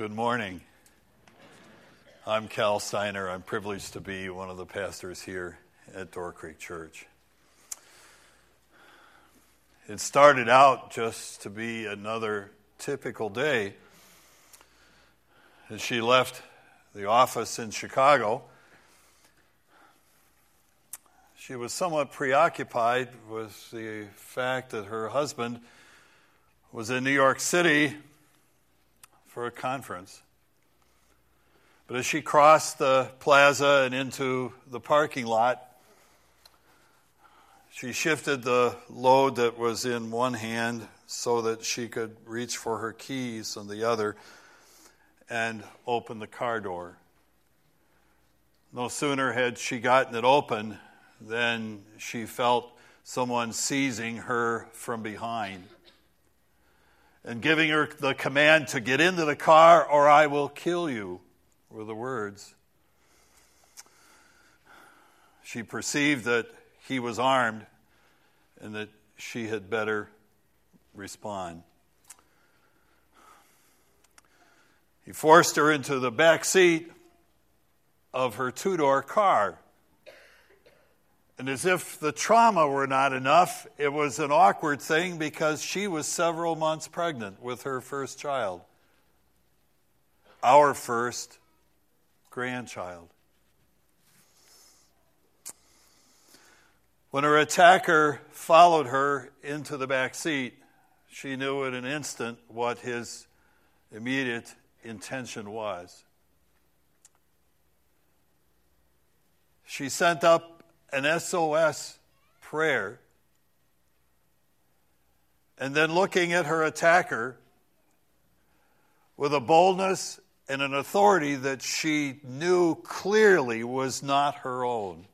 Good morning. I'm Cal Steiner. I'm privileged to be one of the pastors here at Door Creek Church. It started out just to be another typical day. As she left the office in Chicago, she was somewhat preoccupied with the fact that her husband was in New York City for a conference. But as she crossed the plaza and into the parking lot, she shifted the load that was in one hand so that she could reach for her keys on the other and open the car door. No sooner had she gotten it open than she felt someone seizing her from behind and giving her the command to get into the car or I will kill you, were the words. She perceived that he was armed and that she had better respond. He forced her into the back seat of her two door car. And as if the trauma were not enough, it was an awkward thing because she was several months pregnant with her first child, our first grandchild. When her attacker followed her into the back seat, she knew in an instant what his immediate intention was. She sent up an SOS prayer, and then looking at her attacker with a boldness and an authority that she knew clearly was not her own.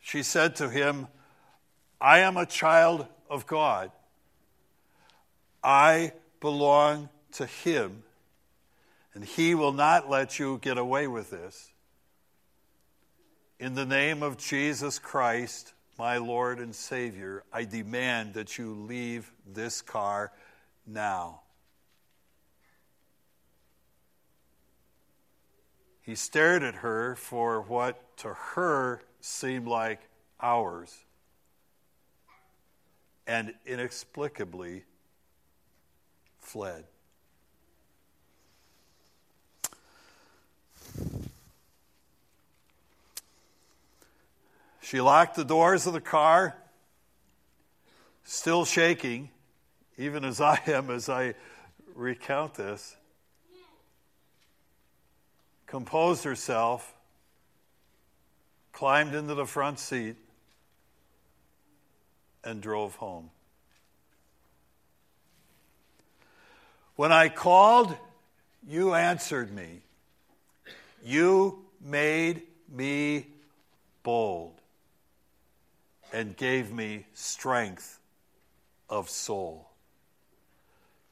She said to him, I am a child of God. I belong to Him, and He will not let you get away with this. In the name of Jesus Christ, my Lord and Savior, I demand that you leave this car now. He stared at her for what to her seemed like hours and inexplicably fled. She locked the doors of the car, still shaking, even as I am as I recount this. Composed herself, climbed into the front seat, and drove home. When I called, you answered me. You made me bold and gave me strength of soul.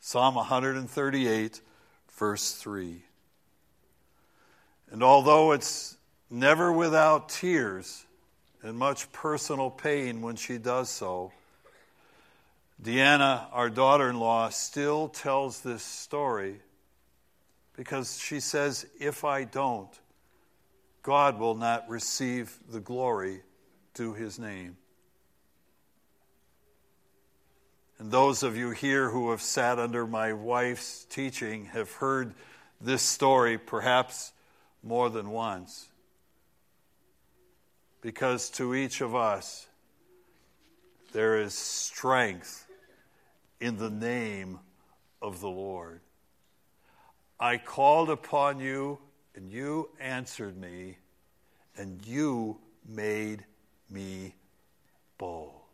Psalm 138, verse 3. And although it's never without tears and much personal pain when she does so, Deanna, our daughter in law, still tells this story because she says, If I don't, God will not receive the glory to his name. And those of you here who have sat under my wife's teaching have heard this story perhaps more than once. Because to each of us, there is strength in the name of the Lord. I called upon you, and you answered me, and you made me bold.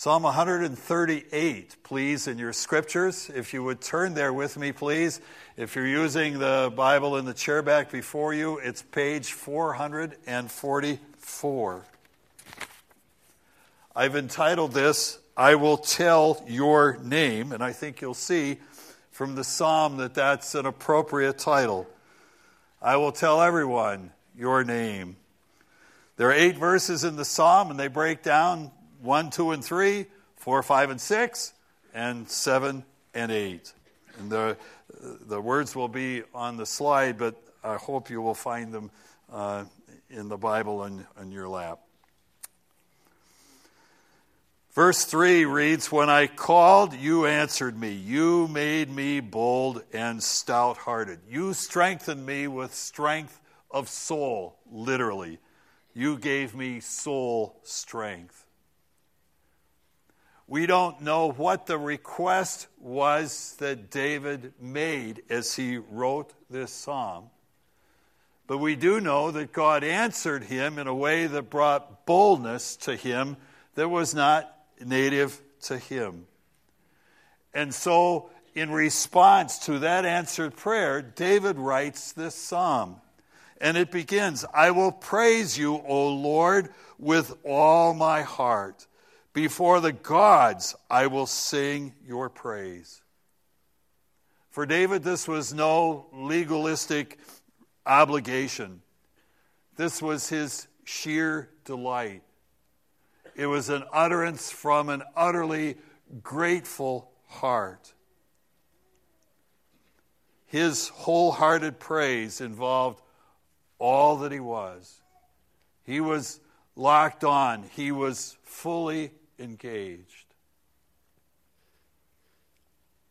Psalm 138, please, in your scriptures. If you would turn there with me, please. If you're using the Bible in the chair back before you, it's page 444. I've entitled this, I Will Tell Your Name, and I think you'll see from the psalm that that's an appropriate title. I will tell everyone your name. There are eight verses in the psalm, and they break down 1, 2, and 3, 4, 5, and 6, and 7, and 8. And the, the words will be on the slide, but I hope you will find them uh, in the Bible on, on your lap. Verse 3 reads When I called, you answered me. You made me bold and stout hearted. You strengthened me with strength of soul, literally. You gave me soul strength. We don't know what the request was that David made as he wrote this psalm. But we do know that God answered him in a way that brought boldness to him that was not native to him. And so, in response to that answered prayer, David writes this psalm. And it begins I will praise you, O Lord, with all my heart. Before the gods, I will sing your praise. For David, this was no legalistic obligation, this was his sheer delight. It was an utterance from an utterly grateful heart. His wholehearted praise involved all that he was. He was locked on, he was fully engaged.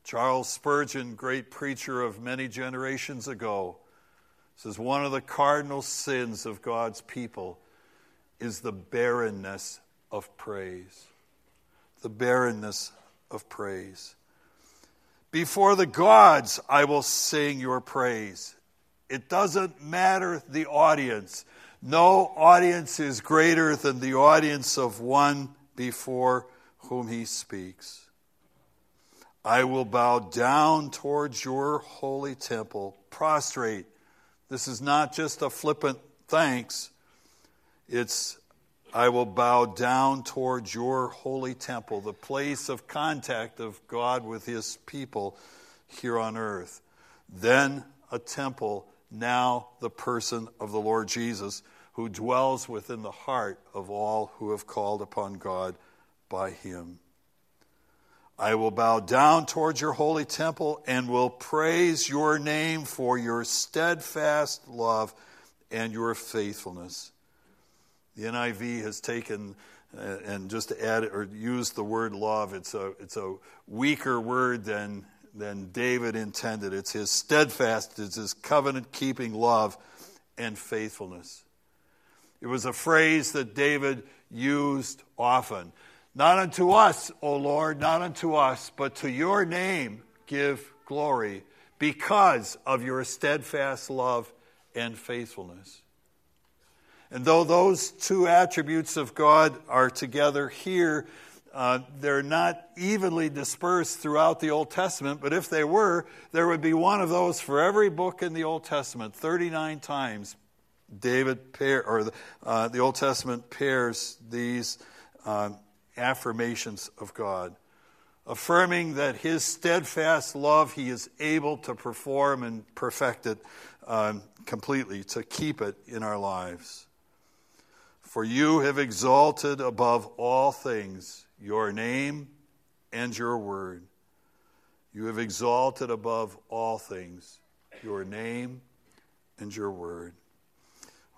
Charles Spurgeon, great preacher of many generations ago, says one of the cardinal sins of God's people is the barrenness of praise. The barrenness of praise. Before the gods, I will sing your praise. It doesn't matter the audience. No audience is greater than the audience of one before whom he speaks. I will bow down towards your holy temple, prostrate. This is not just a flippant thanks, it's I will bow down towards your holy temple, the place of contact of God with his people here on earth. Then a temple, now the person of the Lord Jesus, who dwells within the heart of all who have called upon God by him. I will bow down towards your holy temple and will praise your name for your steadfast love and your faithfulness. The NIV has taken uh, and just added or used the word love. It's a, it's a weaker word than, than David intended. It's his steadfast, it's his covenant keeping love and faithfulness. It was a phrase that David used often. Not unto us, O Lord, not unto us, but to your name give glory because of your steadfast love and faithfulness. And though those two attributes of God are together here, uh, they're not evenly dispersed throughout the Old Testament, but if they were, there would be one of those for every book in the Old Testament. 39 times David pair, or the, uh, the Old Testament pairs these uh, affirmations of God, affirming that his steadfast love he is able to perform and perfect it um, completely, to keep it in our lives. For you have exalted above all things your name and your word. You have exalted above all things your name and your word.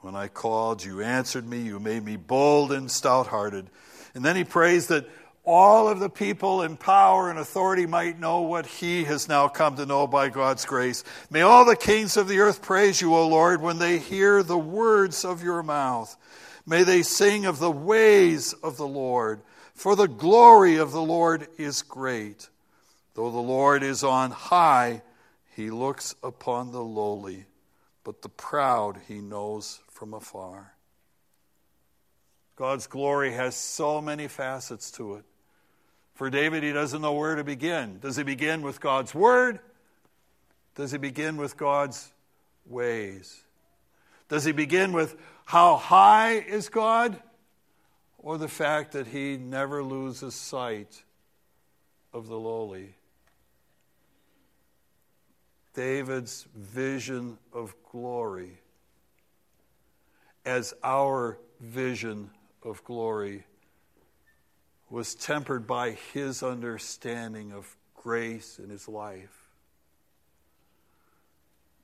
When I called, you answered me. You made me bold and stout hearted. And then he prays that all of the people in power and authority might know what he has now come to know by God's grace. May all the kings of the earth praise you, O Lord, when they hear the words of your mouth. May they sing of the ways of the Lord, for the glory of the Lord is great. Though the Lord is on high, he looks upon the lowly, but the proud he knows from afar. God's glory has so many facets to it. For David, he doesn't know where to begin. Does he begin with God's word? Does he begin with God's ways? Does he begin with how high is God? Or the fact that he never loses sight of the lowly? David's vision of glory as our vision of glory was tempered by his understanding of grace in his life.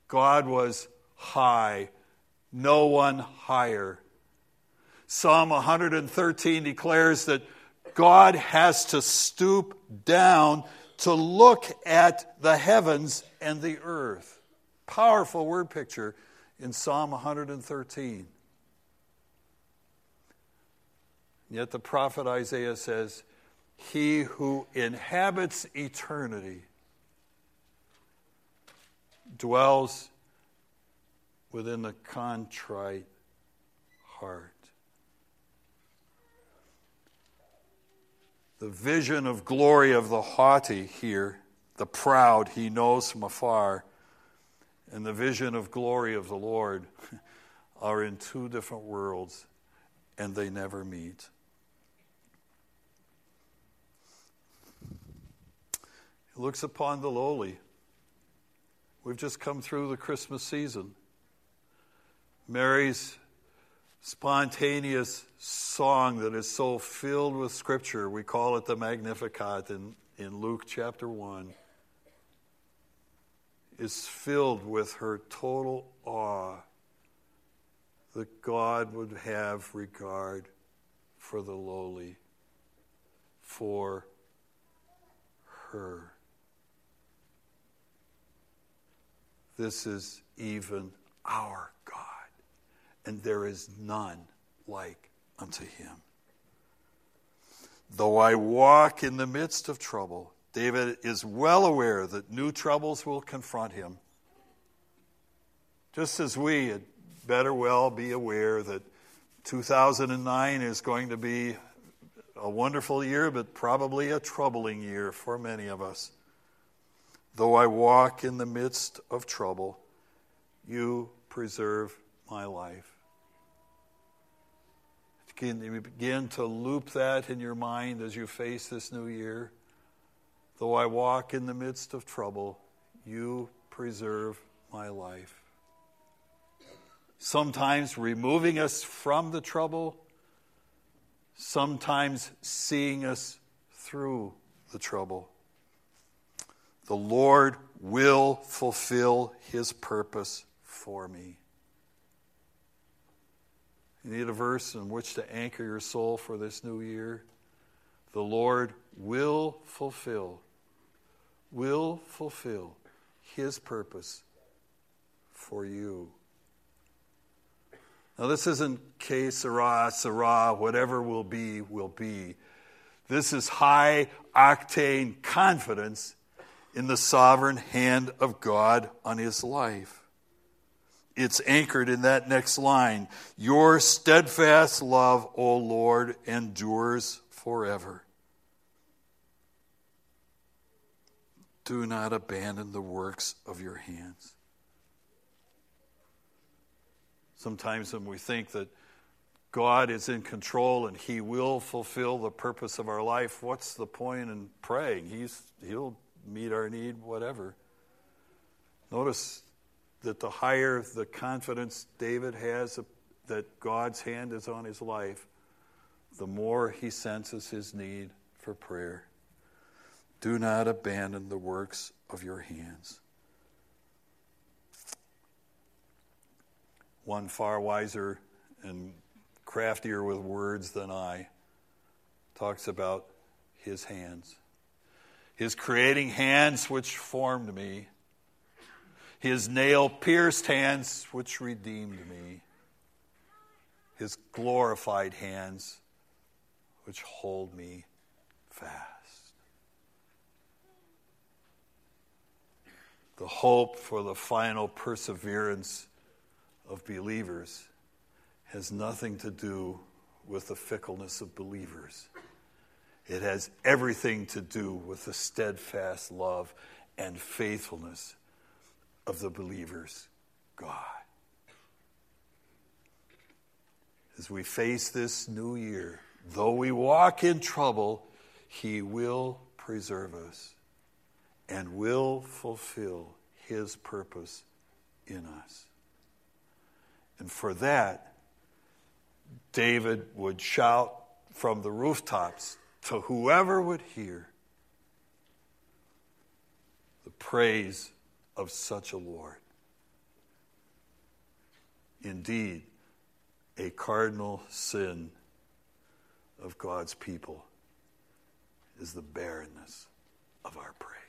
God was high, no one higher. Psalm 113 declares that God has to stoop down to look at the heavens and the earth. Powerful word picture in Psalm 113. Yet the prophet Isaiah says, He who inhabits eternity dwells within the contrite heart. The vision of glory of the haughty here, the proud, he knows from afar, and the vision of glory of the Lord are in two different worlds, and they never meet. Looks upon the lowly. We've just come through the Christmas season. Mary's spontaneous song that is so filled with Scripture, we call it the Magnificat in, in Luke chapter 1, is filled with her total awe that God would have regard for the lowly, for her. This is even our God, and there is none like unto him. Though I walk in the midst of trouble, David is well aware that new troubles will confront him. Just as we had better well be aware that 2009 is going to be a wonderful year, but probably a troubling year for many of us. Though I walk in the midst of trouble, you preserve my life. Can you begin to loop that in your mind as you face this new year? Though I walk in the midst of trouble, you preserve my life. Sometimes removing us from the trouble, sometimes seeing us through the trouble. The Lord will fulfill his purpose for me. You need a verse in which to anchor your soul for this new year. The Lord will fulfill, will fulfill his purpose for you. Now, this isn't que sera, sera, whatever will be, will be. This is high octane confidence in the sovereign hand of God on his life. It's anchored in that next line Your steadfast love, O Lord, endures forever. Do not abandon the works of your hands. Sometimes when we think that God is in control and He will fulfill the purpose of our life, what's the point in praying? He's, he'll meet our need, whatever. Notice that the higher the confidence David has that God's hand is on his life, the more he senses his need for prayer. Do not abandon the works of your hands. One far wiser and craftier with words than I talks about his hands his creating hands which formed me, his nail pierced hands which redeemed me, his glorified hands which hold me fast. The hope for the final perseverance of believers has nothing to do with the fickleness of believers. It has everything to do with the steadfast love and faithfulness of the believer's God. As we face this new year, though we walk in trouble, He will preserve us and will fulfill His purpose in us. And for that, David would shout from the rooftops to whoever would hear the praise of such a Lord. Indeed, a cardinal sin of God's people is the barrenness of our praise.